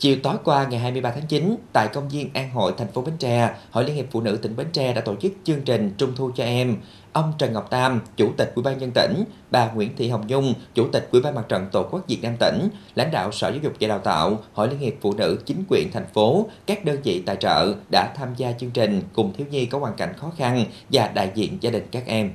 Chiều tối qua ngày 23 tháng 9, tại công viên An Hội, thành phố Bến Tre, Hội Liên hiệp Phụ nữ tỉnh Bến Tre đã tổ chức chương trình Trung thu cho em. Ông Trần Ngọc Tam, Chủ tịch Ủy ban nhân tỉnh, bà Nguyễn Thị Hồng Nhung, Chủ tịch Ủy ban Mặt trận Tổ quốc Việt Nam tỉnh, lãnh đạo Sở Giáo dục và Đào tạo, Hội Liên hiệp Phụ nữ chính quyền thành phố, các đơn vị tài trợ đã tham gia chương trình cùng thiếu nhi có hoàn cảnh khó khăn và đại diện gia đình các em.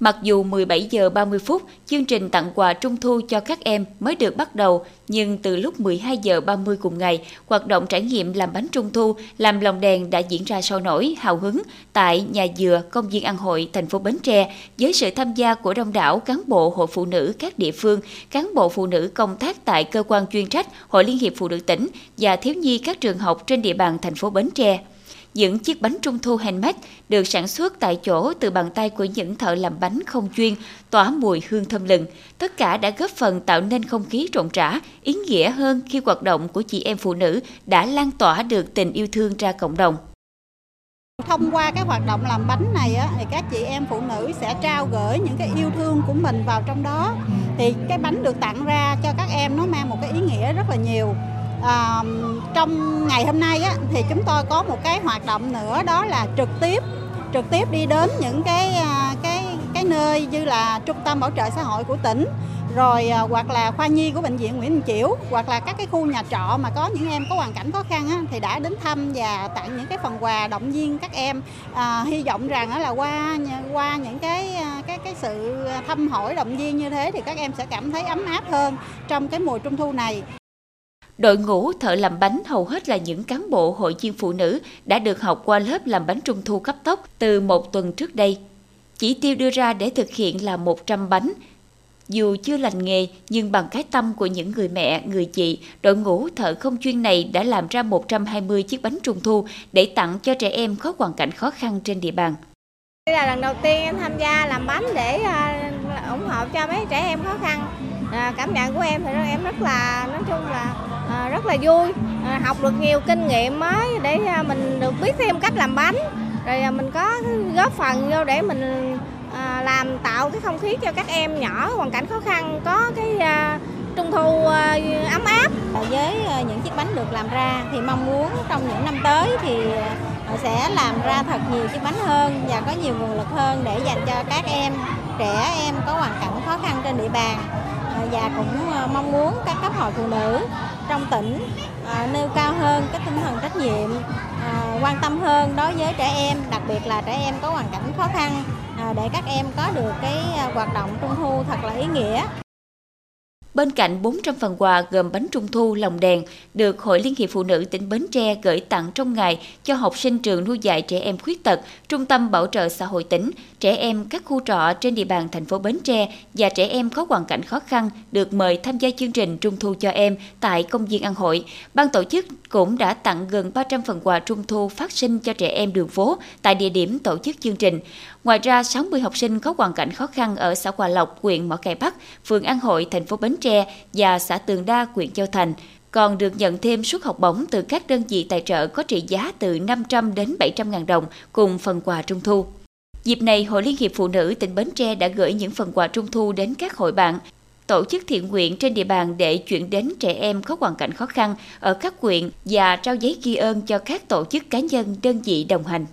Mặc dù 17 giờ 30 phút, chương trình tặng quà trung thu cho các em mới được bắt đầu, nhưng từ lúc 12 giờ 30 cùng ngày, hoạt động trải nghiệm làm bánh trung thu, làm lồng đèn đã diễn ra sôi nổi, hào hứng tại nhà dừa công viên An Hội, thành phố Bến Tre, với sự tham gia của đông đảo cán bộ hội phụ nữ các địa phương, cán bộ phụ nữ công tác tại cơ quan chuyên trách Hội Liên hiệp Phụ nữ tỉnh và thiếu nhi các trường học trên địa bàn thành phố Bến Tre. Những chiếc bánh trung thu handmade được sản xuất tại chỗ từ bàn tay của những thợ làm bánh không chuyên, tỏa mùi hương thơm lừng. Tất cả đã góp phần tạo nên không khí rộn rã, ý nghĩa hơn khi hoạt động của chị em phụ nữ đã lan tỏa được tình yêu thương ra cộng đồng. Thông qua cái hoạt động làm bánh này á, thì các chị em phụ nữ sẽ trao gửi những cái yêu thương của mình vào trong đó. Thì cái bánh được tặng ra cho các em nó mang một cái ý nghĩa rất là nhiều à, trong ngày hôm nay á, thì chúng tôi có một cái hoạt động nữa đó là trực tiếp trực tiếp đi đến những cái à, cái cái nơi như là trung tâm bảo trợ xã hội của tỉnh rồi à, hoặc là khoa nhi của bệnh viện Nguyễn Đình Chiểu hoặc là các cái khu nhà trọ mà có những em có hoàn cảnh khó khăn á, thì đã đến thăm và tặng những cái phần quà động viên các em. À, hy vọng rằng á, là qua qua những cái à, cái cái sự thăm hỏi động viên như thế thì các em sẽ cảm thấy ấm áp hơn trong cái mùa trung thu này. Đội ngũ thợ làm bánh hầu hết là những cán bộ hội viên phụ nữ đã được học qua lớp làm bánh trung thu cấp tốc từ một tuần trước đây. Chỉ tiêu đưa ra để thực hiện là 100 bánh. Dù chưa lành nghề, nhưng bằng cái tâm của những người mẹ, người chị, đội ngũ thợ không chuyên này đã làm ra 120 chiếc bánh trung thu để tặng cho trẻ em có hoàn cảnh khó khăn trên địa bàn. Đây là lần đầu tiên em tham gia làm bánh để à, ủng hộ cho mấy trẻ em khó khăn. À, cảm nhận của em thì em rất là nói chung là à, rất là vui. À, học được nhiều kinh nghiệm mới để à, mình được biết thêm cách làm bánh. Rồi à, mình có góp phần vô để mình à, làm tạo cái không khí cho các em nhỏ hoàn cảnh khó khăn có cái à, trung thu à, ấm áp. Với à, những chiếc bánh được làm ra thì mong muốn trong những năm tới thì à, sẽ làm ra thật nhiều chiếc bánh hơn và có nhiều nguồn lực hơn để dành cho các em trẻ em có hoàn cảnh khó khăn trên địa bàn và cũng ờ, mong muốn các cấp hội phụ nữ trong tỉnh ờ, nêu cao hơn cái tinh thần trách nhiệm ờ, quan tâm hơn đối với trẻ em, đặc biệt là trẻ em có hoàn cảnh khó khăn để các em có được cái hoạt động trung thu thật là ý nghĩa. Bên cạnh 400 phần quà gồm bánh trung thu, lồng đèn được Hội Liên hiệp Phụ nữ tỉnh Bến Tre gửi tặng trong ngày cho học sinh trường nuôi dạy trẻ em khuyết tật, Trung tâm Bảo trợ xã hội tỉnh, trẻ em các khu trọ trên địa bàn thành phố Bến Tre và trẻ em có hoàn cảnh khó khăn được mời tham gia chương trình Trung thu cho em tại công viên An Hội. Ban tổ chức cũng đã tặng gần 300 phần quà trung thu phát sinh cho trẻ em đường phố tại địa điểm tổ chức chương trình. Ngoài ra, 60 học sinh có hoàn cảnh khó khăn ở xã Hòa Lộc, huyện Mỏ Cày Bắc, phường An Hội, thành phố Bến Tre và xã Tường Đa, huyện Châu Thành còn được nhận thêm suất học bổng từ các đơn vị tài trợ có trị giá từ 500 đến 700 ngàn đồng cùng phần quà trung thu. Dịp này, Hội Liên hiệp Phụ nữ tỉnh Bến Tre đã gửi những phần quà trung thu đến các hội bạn, tổ chức thiện nguyện trên địa bàn để chuyển đến trẻ em có hoàn cảnh khó khăn ở các huyện và trao giấy ghi ơn cho các tổ chức cá nhân đơn vị đồng hành.